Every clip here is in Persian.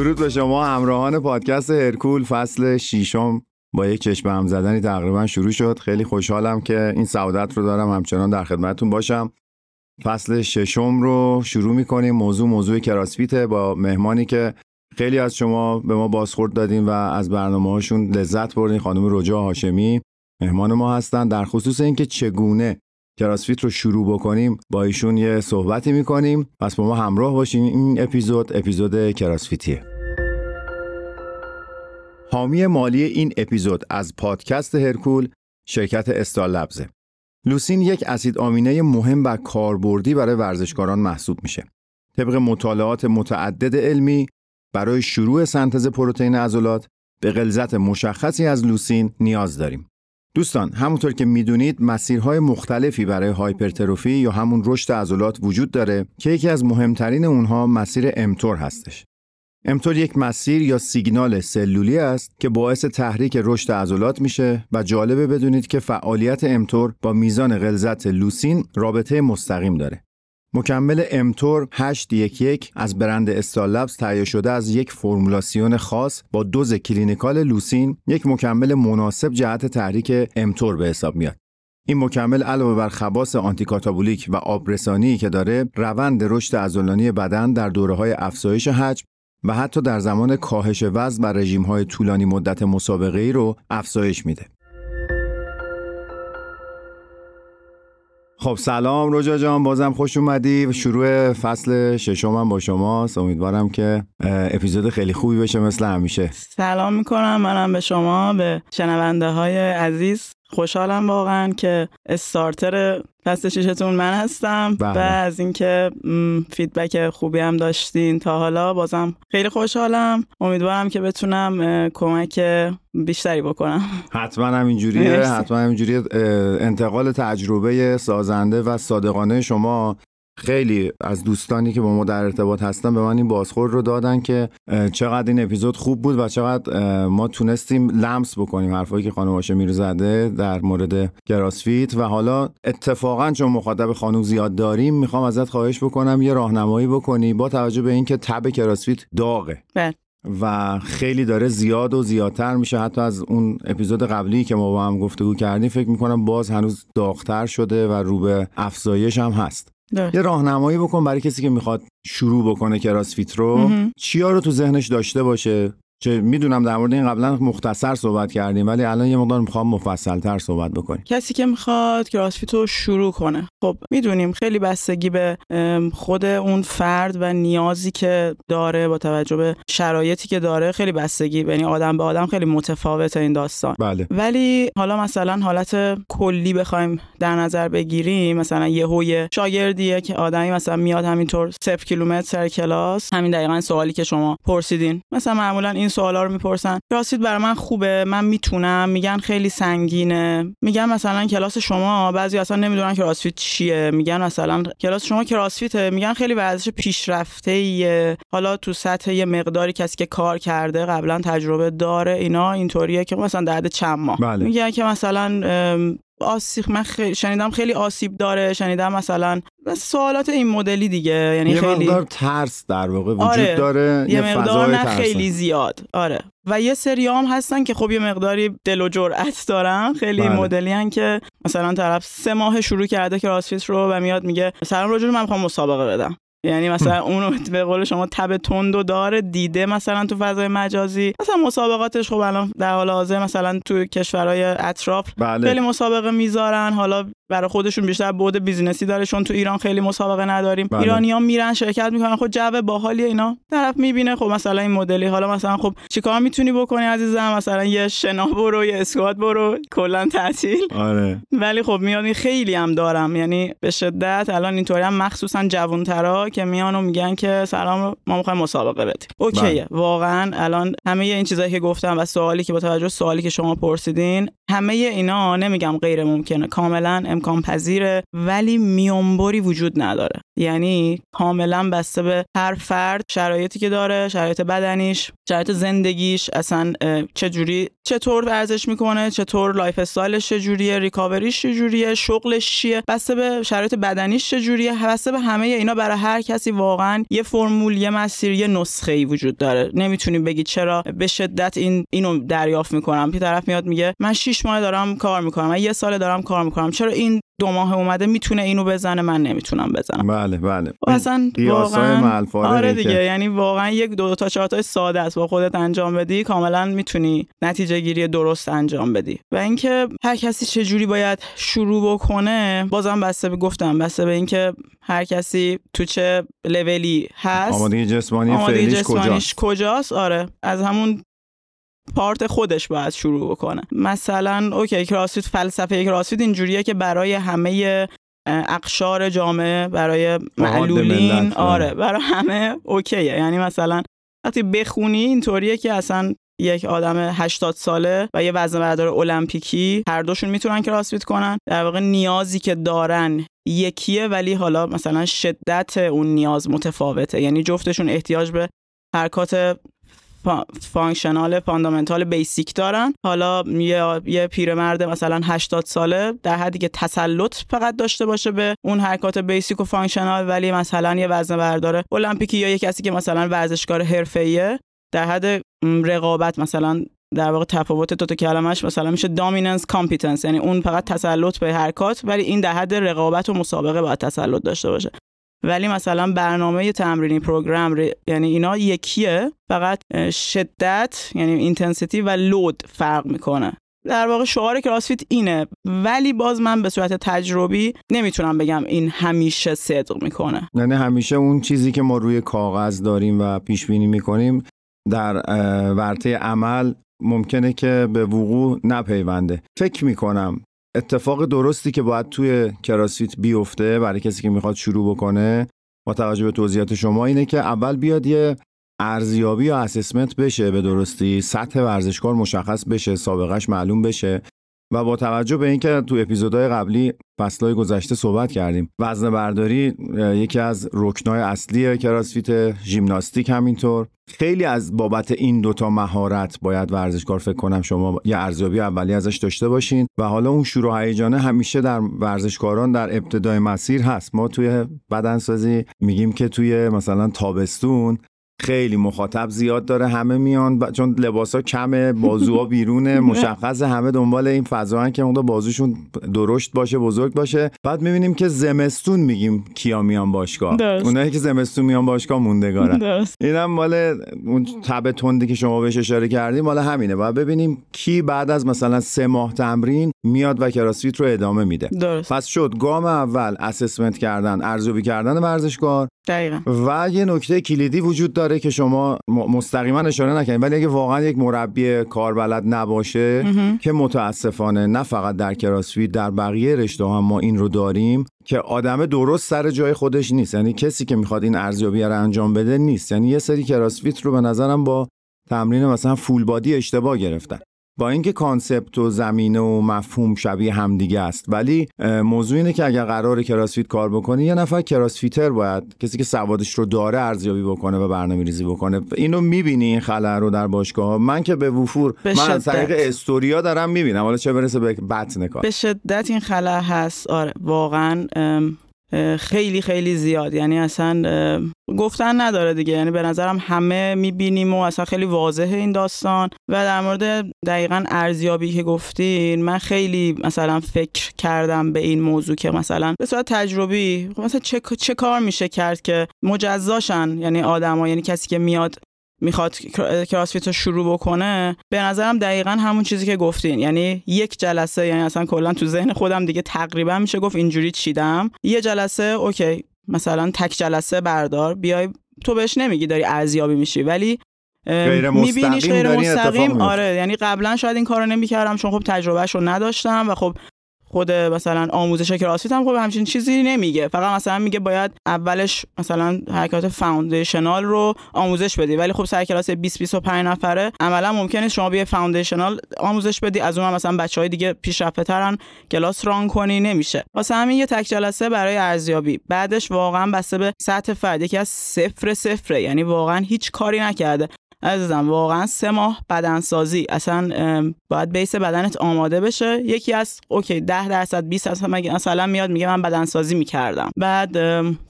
درود به شما همراهان پادکست هرکول. فصل شیشم با یک چشم هم زدنی تقریبا شروع شد. خیلی خوشحالم که این سعادت رو دارم همچنان در خدمتتون باشم. فصل ششم رو شروع می‌کنیم. موضوع موضوع کراسفیته با مهمانی که خیلی از شما به ما بازخورد دادین و از برنامه هاشون لذت بردین. خانم رجا هاشمی مهمان ما هستن. در خصوص اینکه چگونه کراسفیت رو شروع بکنیم با ایشون یه صحبتی می‌کنیم. پس با ما همراه باشین. این اپیزود اپیزود کراسفیتیه حامی مالی این اپیزود از پادکست هرکول شرکت استال لبزه. لوسین یک اسید آمینه مهم و کاربردی برای ورزشکاران محسوب میشه. طبق مطالعات متعدد علمی برای شروع سنتز پروتئین عضلات به غلظت مشخصی از لوسین نیاز داریم. دوستان همونطور که می‌دونید مسیرهای مختلفی برای هایپرتروفی یا همون رشد عضلات وجود داره که یکی از مهمترین اونها مسیر امتور هستش. mTOR یک مسیر یا سیگنال سلولی است که باعث تحریک رشد عضلات میشه و جالبه بدونید که فعالیت mTOR با میزان غلظت لوسین رابطه مستقیم داره. مکمل mTOR 811 از برند استالبز تهیه شده از یک فرمولاسیون خاص با دوز clinical لوسین یک مکمل مناسب جهت تحریک mTOR به حساب میاد. این مکمل علاوه بر خواص anti-catabolic و آبرسانی که داره روند رشد عضلانی بدن در دوره های افزایش حجم و حتی در زمان کاهش وزن و رژیم های طولانی مدت مسابقه ای رو افزایش میده. خب سلام رجا جان بازم خوش اومدی. شروع فصل ششم با شماست. امیدوارم که اپیزود خیلی خوبی بشه مثل همیشه. سلام می‌کنم. منم به شما به شنونده های عزیز. خوشحالم واقعا که استارتر فصل شیشتون من هستم بله. و از اینکه فیدبک خوبی هم داشتین تا حالا بازم خیلی خوشحالم امیدوارم که بتونم کمک بیشتری بکنم حتما هم اینجوریه. حتما هم اینجوریه انتقال تجربه سازنده و صادقانه شما خیلی از دوستانی که با ما در ارتباط هستن به من این بازخورد رو دادن که چقدر این اپیزود خوب بود و چقدر ما تونستیم لمس بکنیم حرفایی که خانم هاشمی رو زده در مورد گراسفیت. و حالا اتفاقا چون مخاطب خانم زیاد داریم می‌خوام ازت خواهش بکنم یه راهنمایی بکنی با توجه به اینکه تب کراسفیت داغه. بله. و خیلی داره زیاد و زیادتر میشه. حتی از اون اپیزود قبلی که ما با هم گفتگو کردیم فکر می‌کنم باز هنوز داغتر شده و رو به افزایش هم هست. درست. یه راهنمایی بکن برای کسی که می‌خواد شروع بکنه کراسفیت رو مهم. چیا رو تو ذهنش داشته باشه چه می‌دونم در مورد این قبلا مختصر صحبت کردیم ولی الان یه مقدار می‌خوام مفصلتر صحبت بکنیم. کسی که می‌خواد کراسفیت رو شروع کنه. خب می‌دونیم خیلی بستگی به خود اون فرد و نیازی که داره با توجه به شرایطی که داره خیلی بستگی یعنی آدم به آدم خیلی متفاوته این داستان. بله. ولی حالا مثلا حالت کلی بخوایم در نظر بگیریم مثلا یه هوی شاگردیه که آدمی مثلا میاد همینطور صفر کیلومتر سر کلاس. همین دقیقا سوالی که شما پرسیدین. مثلا معمولا این سوالا رو می‌پرسن. کراسفیت برای من خوبه من می‌تونم. میگن خیلی سنگینه. میگن مثلا کلاس شما بعضی اصلا نمی‌دونن کراسفیت چیه. میگن مثلا کلاس شما کراسفیته میگن خیلی ورزش پیشرفته ایه حالا تو سطح یه مقداری کسی که کار کرده قبلا تجربه داره اینا اینطوریه که مثلا درد چند ماه. بله. میگن که مثلا ام، آسیب من خی- شنیدم خیلی آسیب داره شنیدم مثلا سوالات این مدلی دیگه یعنی یه خیلی مقدار ترس در واقع وجود آره. داره یه مقدار فضای نه. خیلی زیاد آره و یه سری هم هستن که خب یه مقداری دل و جرأت دارن خیلی بله. مدلی هن که مثلا طرف سه ماه شروع کرده کراسفیت رو و میاد میگه سلام رجل من می‌خوام مسابقه بدم یعنی مثلا اونو به قول شما تب تند و داره دیده مثلا تو فضای مجازی. مثلا مسابقاتش خب الان در حال حاضر مثلا تو کشورهای اطراف بله. خیلی مسابقه می‌ذارن. حالا برای خودشون بیشتر بعد business ی داره چون تو ایران خیلی مسابقه نداریم. بله. ایرانی ها میرن شرکت می‌کنن. خب جو باحالی اینا. طرف می‌بینه خب مثلا این مدلی. حالا مثلا خب چیکار می‌تونی بکنی عزیزم؟ مثلا یه شنا برو یه اسکوات برو. کلا تعطیل. آره. ولی خب میاد خیلی هم دارم. یعنی به شدت الان اینطوری هم مخصوصا جوانترا که میان و میگن که سلام ما می‌خوایم مسابقه بدیم. اوکیه. واقعا الان همه این چیزایی که گفتم و سوالی که با توجه سوالی که شما پرسیدین همه اینا نمیگم غیر ممکنه. کاملا امکان پذیره ولی میانبری وجود نداره. یعنی کاملا بسته به هر فرد شرایطی که داره شرایط بدنیش شرایط زندگیش اصلا چه جوری چطور ورزش می‌کنه چطور lifestyle ش چجوریه recovery ش چجوریه شغلش چیه بسته به شرایط بدنیش چجوریه بسته به همه اینا برای هر کسی واقعا یه فرمول یه مسیر یه نسخه ای وجود داره. نمی‌تونی بگی چرا به شدت این اینو دریافت می‌کنم. که طرف میاد میگه من 6 ماه دارم کار می‌کنم من یه سال دارم کار می‌کنم. چرا این دو ماه اومده می‌تونه اینو بزنه من نمی‌تونم بزنم. بله بله. اصلا واقعا آره دیگه یعنی واقعا یک دو, تا چهار تا ساده است با خودت انجام بدی کاملا می‌تونی نتیجه گیری درست انجام بدی. و اینکه هر کسی چه جوری باید شروع بکنه بازم بسته به گفتم بسته به اینکه هر کسی تو چه لولی هست. آمادگی جسمانی آمادگی جسمانیش کجاست؟ کجاست؟ آره از همون پارت خودش باید شروع بکنه. مثلا اوکی کراسفیت فلسفه کراسفیت اینجوریه که برای همه اقشار جامعه برای معلولین آره برای همه OK ه. یعنی مثلا وقتی بخونی اینطوریه که اصلا یک آدم 80 ساله و یه وزنه بردار المپیکی هر دوشون می‌تونن کراسفیت کنن. در واقع نیازی که دارن یکیه ولی حالا مثلا شدت اون نیاز متفاوته. یعنی جفتشون احتیاج به حرکات functional fundamental basic دارن. حالا یه, یه پیرمرد مثلا 80 ساله در حدی که تسلط فقط داشته باشه به اون حرکات basic و functional ولی مثلا یه وزنه برداره المپیکی یا یه کسی که مثلا ورزشکار حرفه‌ایه در حد رقابت مثلا در واقع تفاوت دو تا کلمش مثلا میشه dominance competence یعنی اون فقط تسلط به حرکات ولی این در حد رقابت و مسابقه باید تسلط داشته باشه. ولی مثلا برنامه تمرینی program یعنی اینا یکیه فقط شدت یعنی intensity و load فرق می‌کنه. در واقع شعار کراسفیت اینه. ولی باز من به صورت تجربی نمی‌تونم بگم این همیشه صدق می‌کنه. یعنی همیشه اون چیزی که ما روی کاغذ داریم و پیش بینی می‌کنیم در ورطه عمل ممکنه که به وقوع نپیونده. فکر می‌کنم اتفاق درستی که باید توی کراسفیت بیفته برای کسی که می‌خواد شروع بکنه با توجه به توضیحات شما اینه که اول بیاد یه ارزیابی یا اسسمنت بشه به درستی سطح ورزشکار مشخص بشه سابقش معلوم بشه. و با توجه به اینکه تو اپیزودهای قبلی فصلهای گذشته صحبت کردیم وزن برداری یکی از رکنای اصلی کراسفیت ژیمناستیک همینطور. خیلی از بابت این دوتا مهارت باید ورزشکار فکر کنم شما یه ارزیابی اولی ازش داشته باشین و حالا اون شروع هیجانه همیشه در ورزشکاران در ابتدای مسیر هست. ما توی بدنسازی میگیم که توی مثلا تابستون خیلی مخاطب زیاد داره همه میان چون لباس ها کمه بازوها بیرونه مشخص همه دنبال این فضا که اون بازوشون درشت باشه بزرگ باشه. بعد می‌بینیم که زمستون میگیم کیا میان باشگاه. اونایی که زمستون میان باشگاه موندگارن اینم مال اون تب تندی که شما بهش اشاره کردیم مال همینه. باید ببینیم کی بعد از مثلا سه ماه تمرین میاد و کراسفیت رو ادامه میده. درست. پس شد گام اول اسسمنت کردن ارزیابی کردن ورزشکار. دقیقا. و یه نکته کلیدی وجود داره که شما مستقیما اشاره نکنید ولی اگه واقعا یک مربی کاربلد نباشه که متاسفانه نه فقط در کراسفیت در بقیه رشته هم ما این رو داریم که آدم درست سر جای خودش نیست. یعنی کسی که می‌خواد این ارزیابی رو انجام بده نیست. یعنی یه سری کراسفیت رو به نظرم با تمرین مثلا full body اشتباه گرفتن. با اینکه concept و زمینه و مفهوم شبیه همدیگه است. ولی موضوع اینه که اگر قرار کراسفیت کار بکنی یه نفر CrossFitter باید کسی که سوادش رو داره ارزیابی بکنه و برنامه ریزی بکنه. اینو می‌بینی این خلأ رو در باشگاه من که به وفور من از طریق استوریا دارم می‌بینم. حالا چه برسه به بطن کار. به شدت این خلع هست. آره واقعا خیلی خیلی زیاد. یعنی اصلا گفتن نداره دیگه. یعنی به نظرم همه می‌بینیم و اصلا خیلی واضحه این داستان. و در مورد دقیقا ارزیابی که گفتین من خیلی مثلا فکر کردم به این موضوع که مثلا به صورت تجربی خب مثلا چه, چه کار میشه کرد که مجزاشن؟ یعنی آدما یعنی کسی که میاد می‌خواد کراسفیت رو شروع بکنه به نظرم دقیقا همون چیزی که گفتین. یعنی یک جلسه یعنی اصلا کلا تو ذهن خودم دیگه تقریبا میشه گفت اینجوری چیدم. یه جلسه اوکی مثلا تک جلسه بردار بیای تو بهش نمیگی داری ارزیابی میشی ولی میبینیش غیر مستقیم آره. یعنی قبلا شاید این کارو نمی‌کردم چون خب تجربهش رو نداشتم و خب خود مثلا آموزش کراسفیت هم خب همچین چیزی نمیگه. فقط مثلا میگه باید اولش مثلا حرکات فاوندیشنال رو آموزش بدی. ولی خب سر کلاس 20 25 نفره عملا ممکنه شما بیا فاوندیشنال آموزش بدی. از اون مثلا بچهای دیگه پیشرفته ترن کلاس ران کنی نمیشه. واسه همین یه تک جلسه برای ارزیابی. بعدش واقعا بسته به سطح فرد. یکی از صفر صفره. یعنی واقعا هیچ کاری نکرده. عزیزم واقعا سه ماه بدنسازی. اصلا باید base بدنت آماده بشه. یکی از OK 10 درصد 20 درصد مثلا میاد میگه من بدنسازی می‌کردم. بعد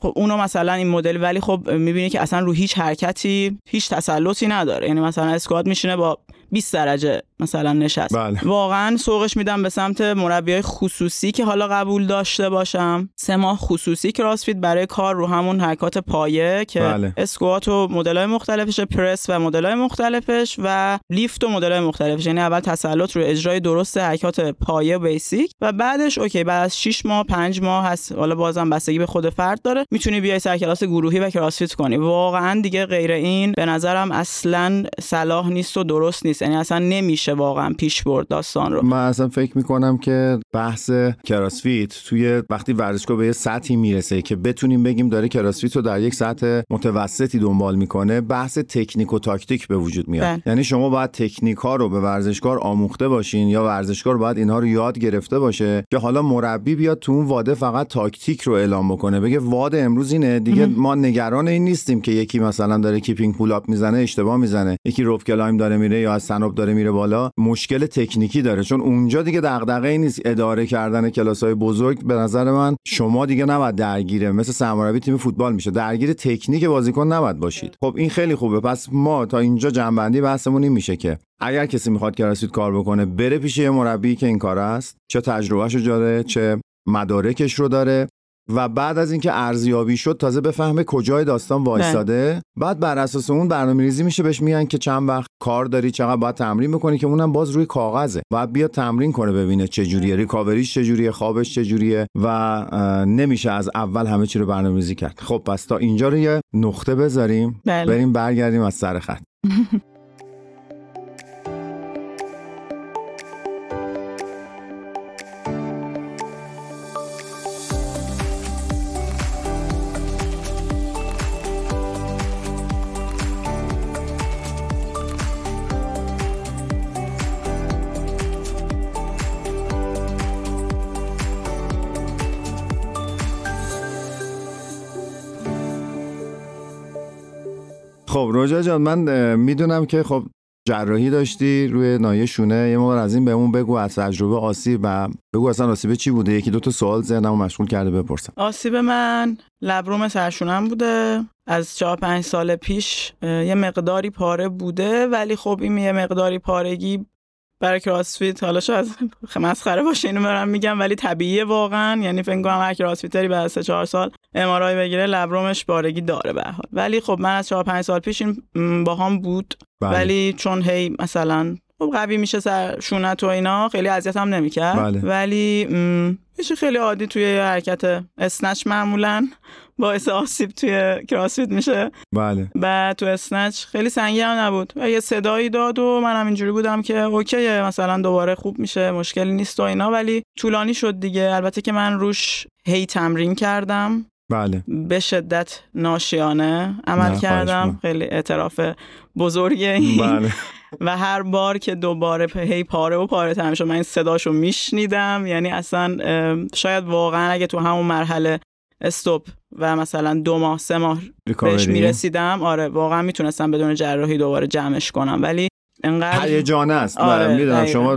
خب اونو مثلا این مدل ولی خب می‌بینی که اصلا رو هیچ حرکتی هیچ تسلطی نداره. یعنی مثلا اسکوات میشینه با 20 درجه مثلا نشست. بله. واقعا سوقش میدم به سمت مربیای خصوصی که حالا قبول داشته باشم. سه ماه خصوصی کراسفیت برای کار رو همون حرکات پایه که بله. اسکوات و مدلای مختلفش پرس و مدلای مختلفش و lift و مدلای مختلفش. یعنی اول تسلط رو اجرای درست حرکات پایه basic و بعدش OK بعد از 6 ماه 5 ماه هست. حالا بازم بستگی به خود فرد داره. می‌تونی بیای سر کلاس گروهی و کراسفیت کنی. واقعا دیگه غیر این به نظرم اصلا صلاح نیست و درست نیست. یعنی اصلا نمیشه واقعا پیش برد داستان رو. من اصلا فکر می‌کنم که بحث کراسفیت توی وقتی ورزشکار به یه سطحی می‌رسه که بتونیم بگیم داره کراسفیت رو در یک سطح متوسطی دنبال می‌کنه بحث تکنیک و تاکتیک به وجود میاد. بله. یعنی شما باید تکنیک ها رو به ورزشکار آموخته باشین یا ورزشکار باید اینها رو یاد گرفته باشه که حالا مربی بیاد تو اون WOD ه فقط تاکتیک رو اعلام بکنه. بگه WOD امروز اینه دیگه ما نگران این نیستیم که یکی مثلا داره kipping pull-up می‌زنه اشتباه می‌زنه. یکی rope climb داره میره یا از طناب داره میره بالا مشکل تکنیکی داره. چون اونجا دیگه دغدغه نیست اداره کردن کلاس های بزرگ به نظر من شما دیگه نباید درگیره مثل سرمربی تیم فوتبال میشه. درگیر تکنیک بازیکن نباید باشید. خب این خیلی خوبه. پس ما تا اینجا جنبندی بحثمون این میشه که اگر کسی می‌خواد کراسفیت کار بکنه بره پیش یه مربی که این کار است چه تجربهشو داره چه مدارکش رو داره. و بعد از اینکه ارزیابی شد تازه بفهمه کجای داستان وایساده. بعد بر اساس اون برنامه ریزی میشه بهش میگن که چند وقت کار داری چقدر باید تمرین می‌کنی که اونم باز روی کاغذه. باید بیاد تمرین کنه ببینه چه جوریه ریکاوریش چه جوریه خوابش چه جوریه و نمیشه از اول همه چی رو برنامه ریزی کرد. خب پس تا اینجا رو یه نقطه بذاریم. بله. بریم برگردیم از سر خط. خب روژا جان من می‌دونم که خب جراحی داشتی روی نایه شونه. یه موقع از این بهمون بگو از تجربه آسیب و بگو اصلا آسیب چی بوده؟ یکی دو تا سوال ذهنمو مشغول کرده بپرسم. آسیب من لبروم سرشونم بوده. از چهار پنج سال پیش یه مقداری پاره بوده. ولی خب این یه مقداری پارگی برای کراسفیت حالا شاید مسخره باشه اینو برام میگم ولی طبیعیه واقعا. یعنی فکر کنم هر کراسفیتری بعد از 4 سال ام بگیره لبرومش بارگی داره به حال. ولی خب من از 4 5 سال پیش این باهام بود. بله. ولی چون هی مثلا خب قوی میشه سر شونت و اینا خیلی اذیتم نمی‌کرد. بله. ولی میشه خیلی عادی توی حرکت اسنچ معمولا. باعث آسیب توی کراسفیت میشه. بله. بعد تو اسنچ خیلی سنگین هم نبود. و یه صدایی داد و منم اینجوری بودم که اوکیه مثلا دوباره خوب میشه مشکلی نیست و اینا ولی طولانی شد دیگه. البته که من روش هی تمرین کردم. بله. به شدت ناشیانه عمل کردم. خیلی اعتراف بزرگه این. بله. و هر بار که دوباره هی پاره و پاره تر من این صداشو میشنیدم. یعنی اصلا شاید واقعا اگه تو همون مرحله استوب و مثلا دو ماه سه ماه بهش می‌رسیدم. آره واقعا می‌تونستم بدون جراحی دوباره جمعش کنم. ولی انقدر هیجانه است. آره، می‌دونم. شما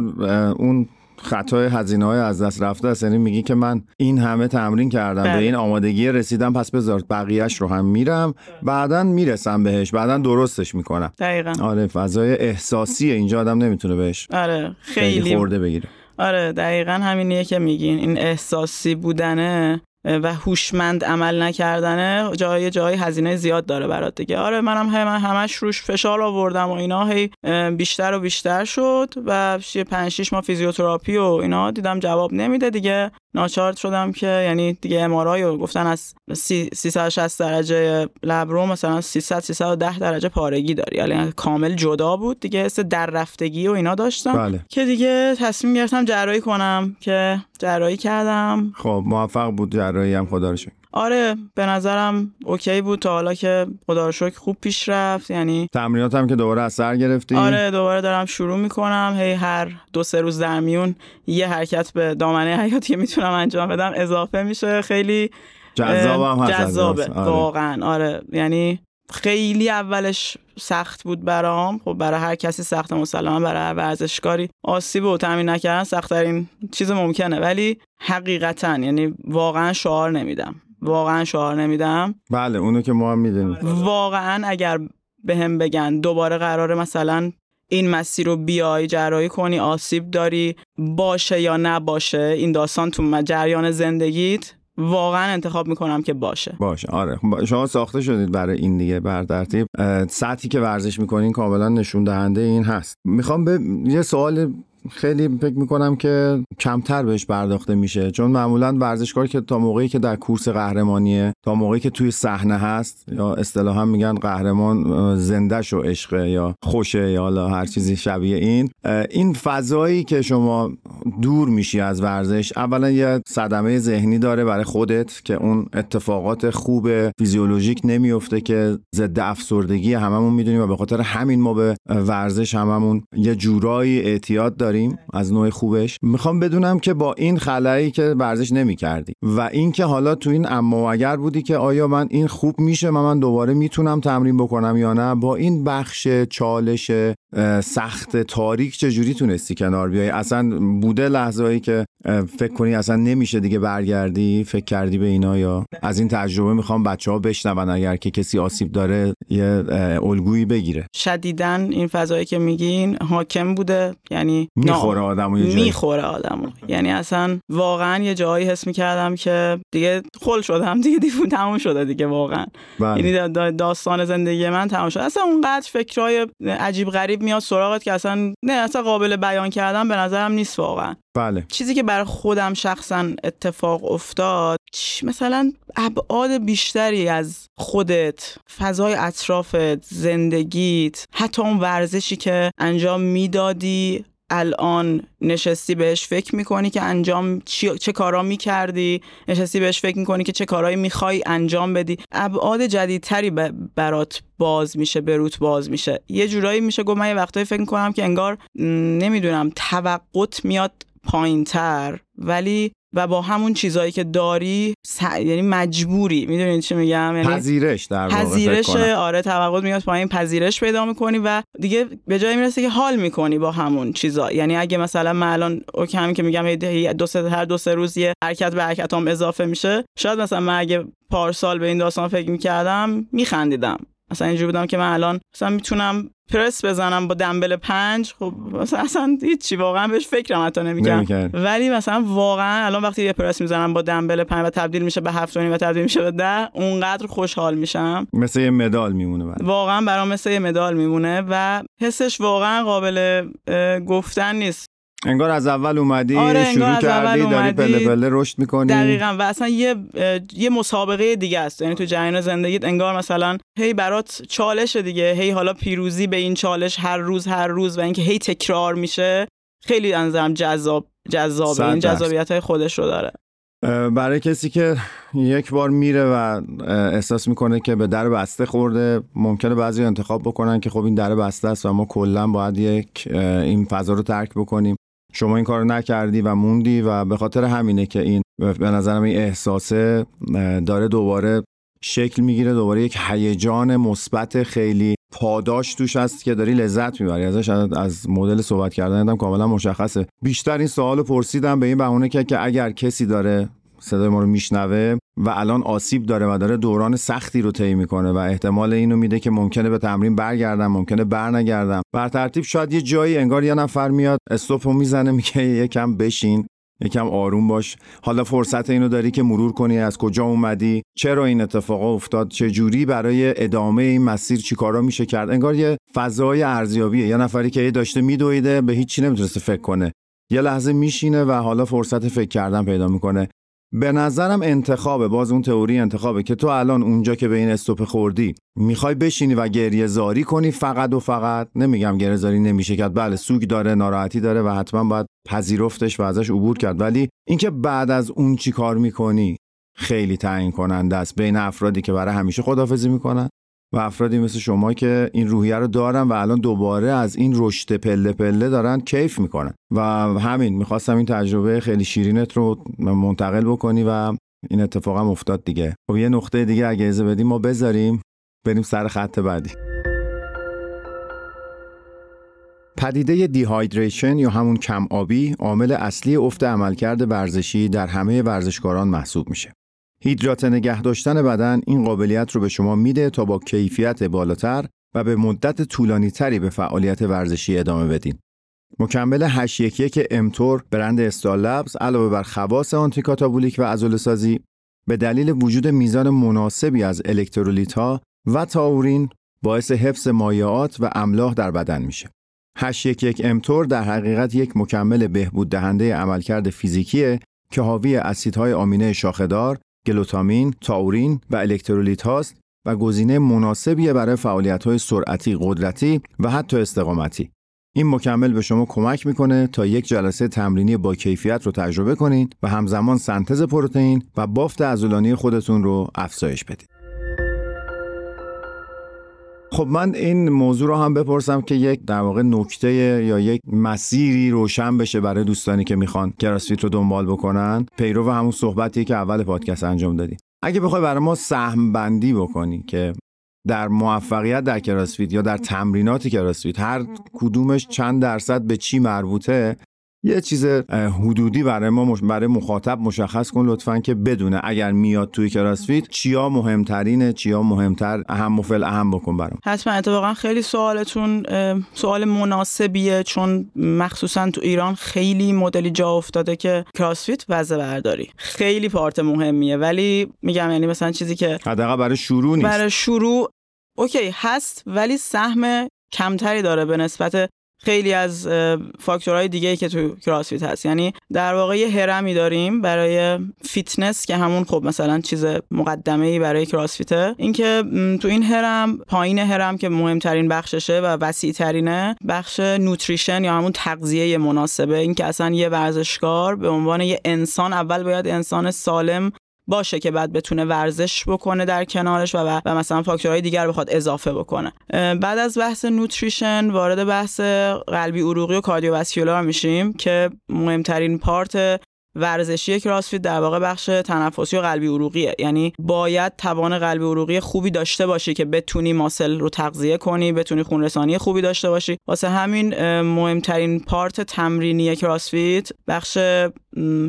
اون خطای هزینه های از دست رفته است. یعنی میگی که من این همه تمرین کردم بله. به این آمادگی رسیدم پس بذار بقیهش رو هم میرم. بعدا می‌رسم بهش. بعدا درستش می‌کنم. دقیقا. آره فضای احساسیه اینجا آدم نمی‌تونه بهش آره خیلی خیلی خورده بگیره. آره دقیقا همینیه که میگین. این احساسی بودنه و هوشمند عمل نکردنه جای جای هزینه زیاد داره برات دیگه. آره منم هم همش روش فشار آوردم و اینا. هی بیشتر و بیشتر شد. و یه 5 6 ماه فیزیوتراپی و اینا دیدم جواب نمیده دیگه. ناچار شدم که یعنی دیگه امارای رو گفتن از 360 درجه لبرو مثلا 300 310 درجه پارگی داری. یعنی کامل جدا بود دیگه حس در رفتگی و اینا داشتم. بله. که دیگه تصمیم گرفتم جراحی کنم که جراحی کردم. خب موفق بود جراحی هم خدا رو شکر. آره به نظرم اوکی بود تا حالا که خدا خوب پیش رفت یعنی تمرینات هم که دوباره از سر گرفتی؟ آره دوباره دارم شروع می‌کنم. هی هر دو سه روز در میون یه حرکت به دامنه حیاتی که می‌تونم انجام بدم اضافه میشه. خیلی جذاب هم جذابه. آره. واقعا آره. یعنی خیلی اولش سخت بود برام. خب برای هر کسی سخت مسلما برای هر ورزشکاری آسیب و تامین نکردن سختترین چیز ممکنه. ولی حقیقتا یعنی واقعا شعار نمیدم. واقعا شعار نمیدم؟ بله اونو که ما هم می‌دونیم. واقعا اگر به هم بگن دوباره قراره مثلا این مسیر رو بیای جراحی کنی آسیب داری باشه یا نباشه این داستان تو جریان زندگیت واقعا انتخاب می‌کنم که باشه. باشه آره. شما ساخته شدید برای این دیگه بر ترتیب. سطحی که ورزش می‌کنین کاملا نشون دهنده این هست. می‌خوام به یه سوال خیلی فکر می‌کنم که کمتر بهش پرداخته میشه. چون معمولا ورزشکار که تا موقعی که در کورس قهرمانیه تا موقعی که توی صحنه هست یا اصطلاحا میگن قهرمان اه، زندهش و عشقه یا خوشه یا حالا هر چیزی شبیه این. این فضایی که شما دور میشی از ورزش اولا یه صدمه ذهنی داره برای خودت که اون اتفاقات خوب فیزیولوژیک نمیفته که ضد افسردگی هممون می‌دونیم و به خاطر همین ما به ورزش هممون یه جورایی اعتیاد داریم. از نوع خوبش. می‌خوام بدونم که با این خلایی که ورزش نمی‌کردی و اینکه حالا تو این اما اگر بودی که آیا من این خوب میشه و من دوباره می‌تونم تمرین بکنم یا نه با این بخش چالش سخت تاریک چجوری تونستی کنار بیای؟ اصلا بوده لحظه‌ای که اه، فکر کنی اصلا نمیشه دیگه برگردی؟ فکر کردی به اینا یا؟ از این تجربه می‌خوام بچه ها بشنون اگر که کسی آسیب داره یه الگویی بگیره. شدیدن این فضایی که میگین حاکم بوده یعنی می‌خوره آدمو یه جایی. می‌خوره آدمو. یعنی اصلا واقعا یه جایی حس می‌کردم که دیگه خل شدم. دیگه دیفون تموم شده دیگه واقعا. بله. یعنی دا- دا- داستان زندگی من تمام شد. اصلا اونقدر فکرهای عجیب غریب میاد سراغت که اصلا نه اصلا قابل بیان کردن به نظرم نیست واقعا. بله. چیزی که برای خودم شخصا اتفاق افتاد مثلا ابعاد بیشتری از خودت فضای اطرافت زندگیت حتی اون ورزشی که انجام می‌دادی الان نشستی بهش فکر می‌کنی که انجام چه کارا می‌کردی؟ نشستی بهش فکر می‌کنی که چه کارایی می‌خوای انجام بدی؟ ابعاد جدیدتری برات باز میشه بروت باز میشه. یه جورایی میشه گفت من یه وقتایی فکر می‌کنم که انگار نمی‌دونم توقعت میاد پایین تر ولی و با همون چیزایی که داری س- یعنی مجبوری. می‌دونید چی میگم؟ یعنی پذیرش در واقع پذیرش. آره توقعت میاد پایین پذیرش پیدا می‌کنی و دیگه به جایی می‌رسه که حال می‌کنی با همون چیزا. یعنی اگه مثلا من الان اوکی همین که میگم دو سه هر دو سه روز یه حرکت به حرکتام اضافه میشه شاید مثلا من اگه پارسال به این داستان فکر می‌کردم میخندیدم. مثلا اینجوری بودم که من الان مثلا می‌تونم پرس بزنم با دنبل پنج خب مثلا اصلا هیچی واقعا بهش فکرم حتی نمی‌کردی. ولی مثلا واقعا الان وقتی یه پرس می‌زنم با دنبل پنج و تبدیل میشه به هفت و تبدیل میشه به ده اونقدر خوشحال میشم. مثل یه مدال میمونه بعد واقعا برام مثل یه مدال میمونه و حسش واقعا قابل گفتن نیست. انگار از اول اومدی آره، شروع از اول کردی داری. پله پله رشد می‌کنی. دقیقا. و اصلا یه یه مسابقه دیگه است. یعنی تو جریان زندگیت انگار مثلا هی برات چالش دیگه. هی حالا پیروزی به این چالش هر روز هر روز و اینکه هی تکرار میشه. خیلی انظرم جذاب جذابه. صد این. جذابیت های خودش رو داره. برای کسی که یک بار میره و احساس می‌کنه که به در بسته خورده ممکنه بعضی انتخاب بکنن که خب این در بسته است و ما کلا باید یک این فضا رو ترک بکنیم. شما این کار نکردی و موندی و به خاطر همینه که این به نظرم این احساسه داره دوباره شکل می‌گیره دوباره یک هیجان مثبت خیلی پاداش توش هست که داری لذت می‌بری. ازش از- مدل صحبت کردن هم کاملا مشخصه. بیشتر این سوال پرسیدم به این بهونه که که اگر کسی داره صدای ما رو میشنوه و الان آسیب داره و داره دوران سختی رو طی می‌کنه و احتمال اینو میده که ممکنه به تمرین برگردم ممکنه برنگردم. بر ترتیب شاید یه جایی انگار یه نفر میاد استوپ رو می‌زنه میگه یکم بشین یکم آروم باش. حالا فرصت اینو داری که مرور کنی از کجا اومدی چرا این اتفاقا افتاد چه جوری برای ادامه این مسیر چیکارا میشه کرد. انگار یه فضای ارزیابیه. یه نفری که داشته میدویده به هیچی نمی‌تونسته فکر کنه. یه لحظه میشینه و حالا فرصت فکر کردن پیدا می‌کنه. به نظرم انتخابه. باز اون تئوری انتخابه که تو الان اونجا که به این استوپ خوردی می‌خوای بشینی و گریه زاری کنی فقط و فقط؟ نمیگم گریه زاری نمیشه کرد. بله سوگ داره ناراحتی داره و حتما باید پذیرفتش و ازش عبور کرد. ولی اینکه بعد از اون چی کار می‌کنی خیلی تعیین کننده است. بین افرادی که برای همیشه خدافزی می‌کنن. و افرادی مثل شما که این روحیه رو دارن و الان دوباره از این رشد پله پله دارن کیف می‌کنن. و همین می‌خواستم این تجربه خیلی شیرینت رو منتقل بکنی و این اتفاقم افتاد دیگه. خب یه نقطه دیگه اگه اجازه بدیم ما بذاریم بریم سر خط بعدی. پدیده دیهایدریشن یا همون کم آبی عامل اصلی افت عملکرد ورزشی در همه ورزشکاران محسوب میشه. هیدرات نگه داشتن بدن این قابلیت رو به شما میده تا با کیفیت بالاتر و به مدت طولانی تری به فعالیت ورزشی ادامه بدین. مکمل 811 امتور برند استالبز علاوه بر خواص آنتیکاتابولیک و عضله سازی به دلیل وجود میزان مناسبی از الکترولیت ها و تاورین باعث حفظ مایعات و املاح در بدن میشه. 811 امتور در حقیقت یک مکمل بهبود دهنده عملکرد فیزیکیه که حاوی اسیدهای آمینه شاخهدار گلوتامین، تاورین و الکترولیت هاست و گزینه مناسبیه برای فعالیت سرعتی، قدرتی و حتی استقامتی. این مکمل به شما کمک می‌کنه تا یک جلسه تمرینی با کیفیت رو تجربه کنین و همزمان سنتز پروتئین و بافت عضلانی خودتون رو افزایش بدید. خب من این موضوع رو هم بپرسم که یک در واقع نکته یا یک مسیری روشن بشه برای دوستانی که می‌خوان کراسفیت رو دنبال بکنن پیرو همون صحبتی که اول پادکست انجام دادی. اگه بخوای برای ما سهم بندی بکنی که در موفقیت در کراسفیت یا در تمرینات کراسفیت هر کدومش چند درصد به چی مربوطه یه چیز حدودی برای ما برای مخاطب مشخص کن لطفا که بدونه اگر میاد توی کراسفیت چیا مهمترینه چیا مهمتر اهم و فل اهم بکن برام. حتما اتفاقا خیلی سوالتون سوال مناسبیه چون مخصوصا تو ایران خیلی مدلی جا افتاده که کراسفیت وزنه برداری. خیلی part مهمیه ولی میگم یعنی مثلا چیزی که حداقل برای شروع نیست. برای شروع OK هست ولی سهم کمتری داره به نسبت خیلی از فاکتورهای دیگه که تو کراسفیت هست. یعنی در واقع یه هرمی داریم برای فیتنس که همون خب مثلا چیز مقدمه ای برای کراسفیته اینکه تو این هرم پایین هرم که مهمترین بخششه و وسیع ترینه بخش نوتریشن یا همون تغذیه مناسبه. اینکه اصلا یه ورزشکار به عنوان یه انسان اول باید انسان سالم باشه که بعد بتونه ورزش بکنه در کنارش و, و مثلا فاکتورهای دیگر بخواد اضافه بکنه. بعد از بحث نوتریشن وارد بحث قلبی عروقی و کاردیوواسکولار میشیم که مهمترین پارت ورزشی کراسفیت در واقع بخش تنفسی و قلبی عروقیه. یعنی باید توان قلبی عروقی خوبی داشته باشی که بتونی ماسل رو تغذیه کنی بتونی خون رسانی خوبی داشته باشی. واسه همین مهمترین پارت تمرینی کراسفیت بخش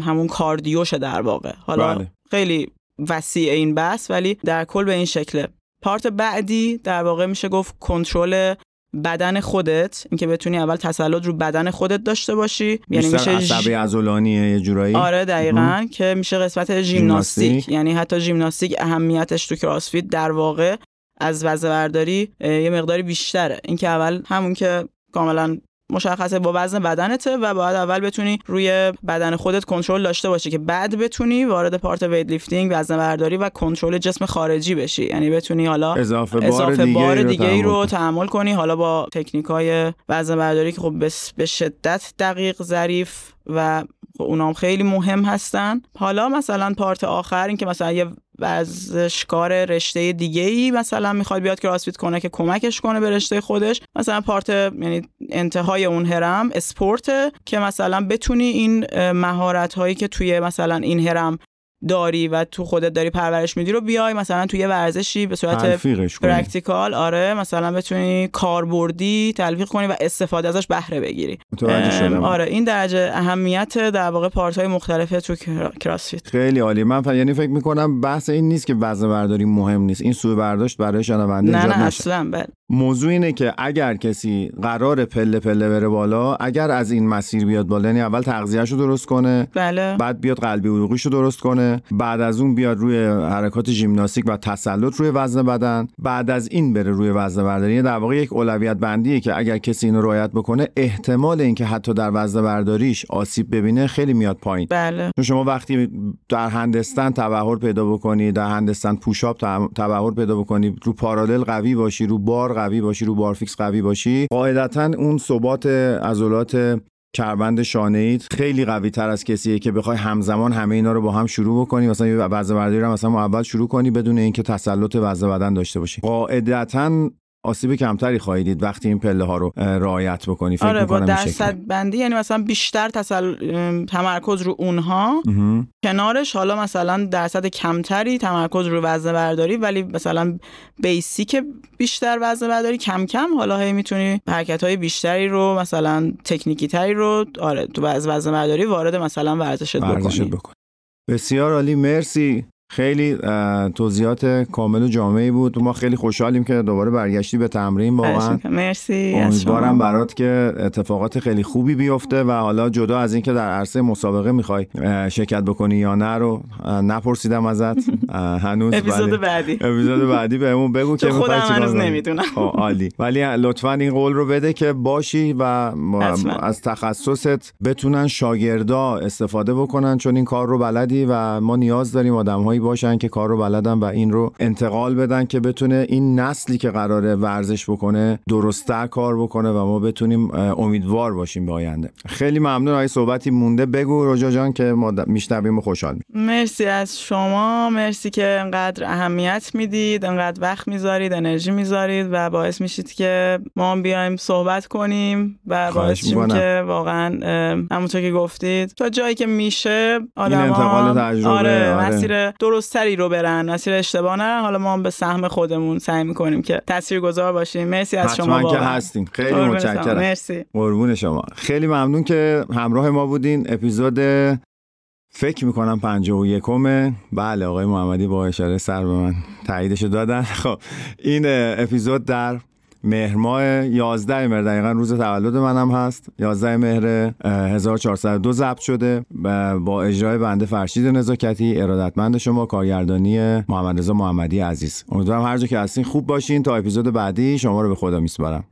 همون کاردیوشه در واقع. حالا بله. خیلی وسیع این بحث ولی در کل به این شکله. پارت بعدی در واقع میشه گفت کنترل بدن خودت اینکه بتونی اول تسلط رو بدن خودت داشته باشی. یعنی میشه عصبی عضلانیه یه جورایی. آره دقیقا که میشه قسمت ژیمناستیک. یعنی حتی ژیمناستیک اهمیتش تو کراسفیت در واقع از وزنه یه مقداری بیشتره. اینکه اول همون که کاملا مشخصه با وزن بدنته و باید اول بتونی روی بدن خودت کنترل داشته باشی که بعد بتونی وارد پارت وید لیفتینگ وزن برداری و کنترل جسم خارجی بشی. یعنی بتونی حالا اضافه بار اضافه دیگه, بار دیگه ای رو تحمل کنی. حالا با تکنیک های وزن برداری که خب به شدت دقیق ظریف و اونام خیلی مهم هستن. حالا مثلا part آخر این که مثلا یه ورزشکار رشته دیگه ای مثلا می‌خواد بیاد کراسفیت کنه که کمکش کنه به رشته خودش. مثلا part یعنی انتهای اون هرم اسپورت که مثلا بتونی این مهارت هایی که توی مثلا این هرم داری و تو خودت داری پرورش میدی رو بیای مثلا توی ورزشی به صورت practical. آره مثلا بتونی کاربردی تلفیق کنی و استفاده ازش بهره بگیری. آره این درجه اهمیت در واقع پارت های مختلف تو کراسفیت خیلی عالی. من یعنی فکر می‌کنم بحث این نیست که وزن برداری مهم نیست. این سوء برداشت برای شنونده نه نه اصلا بله. موضوع اینه که اگر کسی قرار پله پله بره بالا اگر از این مسیر بیاد بالا یعنی اول تغذیه‌شو رو درست کنه بله. بعد بیاد قلبی عروقیشو درست کنه بعد از اون بیاد روی حرکات ژیمناستیک و تسلط روی وزن بدن بعد از این بره روی وزن برداری. در واقع یک اولویت بندیه که اگر کسی اینو رعایت بکنه احتمال اینکه حتی در وزن برداریش آسیب ببینه خیلی میاد پایین. بله. شما وقتی در هندستان تبهر پیدا بکنی در هندستان پوشاپ تبهر پیدا بکنی رو پارالل قوی باشی رو بار قوی باشی رو بارفیکس قوی باشی. قاعدتا اون ثبات عضلات کربند شانه ایت خیلی قوی تر از کسیه که بخوای همزمان همه اینا رو با هم شروع بکنی. مثلا یه وزن برداری رو مثلا اول شروع کنی بدون اینکه تسلط وزن بدن داشته باشی. قاعدتا آسیب کمتری خواهید دید وقتی این پله ها رو رعایت بکنی فکر آره با. درصد بندی یعنی مثلا بیشتر تسل... تمرکز رو اونها. کنارش حالا مثلا درصد کمتری تمرکز رو وزن برداری ولی مثلا بیسیک بیشتر وزن برداری کم کم حالا هی می‌تونی حرکت های بیشتری رو مثلا تکنیکی تری رو آره تو از وزن برداری وارد مثلا ورزشت بکنی بکن بسیار عالی مرسی خیلی توضیحات کامل و جامعی بود. ما خیلی خوشحالیم که دوباره برگشتی به تمرین واقعا. مرسی امیدوارم. برات که اتفاقات خیلی خوبی بیفته و حالا جدا از اینکه در عرصه مسابقه می‌خوای شرکت بکنی یا نه رو نپرسیدم ازت. هنوز اپیزود بعدی. اپیزود بعدی بهمون بگو که خودم هنوز. نمی‌دونم. خب، عالی. ولی لطفا این قول رو بده که باشی و. از تخصصت بتونن شاگردا استفاده بکنن چون این کار رو بلدی و ما نیاز داریم آدمهایی باشن که کار رو بلدن و این رو انتقال بدن که بتونه این نسلی که قراره ورزش بکنه درستتر کار بکنه و ما بتونیم امیدوار باشیم به آینده خیلی ممنون اگه صحبتی مونده بگو رجا جان که ما میشنویم و خوشحال مرسی از شما مرسی که انقدر اهمیت می‌دید انقدر وقت می‌ذارید انرژی می‌ذارید و باعث میشید که ما بیایم صحبت کنیم و باعث. که واقعا همونطور که گفتید تا جایی که میشه آدم انتقال تجربه، آره, آره. مسیر درستری رو برن. مسیر اشتباه نرن حالا ما هم به سهم خودمون سعی می‌کنیم که تاثیرگذار باشیم. مرسی از شما که. هستین. خیلی. متشکرم. مرسی. قربون شما. خیلی ممنون که همراه ما بودین. اپیزود فکر می‌کنم پنجاه و یکمه. بله آقای محمدی با اشاره سر به من تاییدشو دادن. خب این اپیزود در مهر ماه 11 مهر دقیقا روز تولد منم هست. 11 مهر اه، 1402 ضبط شده با اجرای بنده فرشید نزاکتی ارادتمند شما کارگردانی محمد رضا محمدی عزیز. امیدوارم هر جا که هستین خوب باشین. تا اپیزود بعدی شما رو به خدا میسپارم.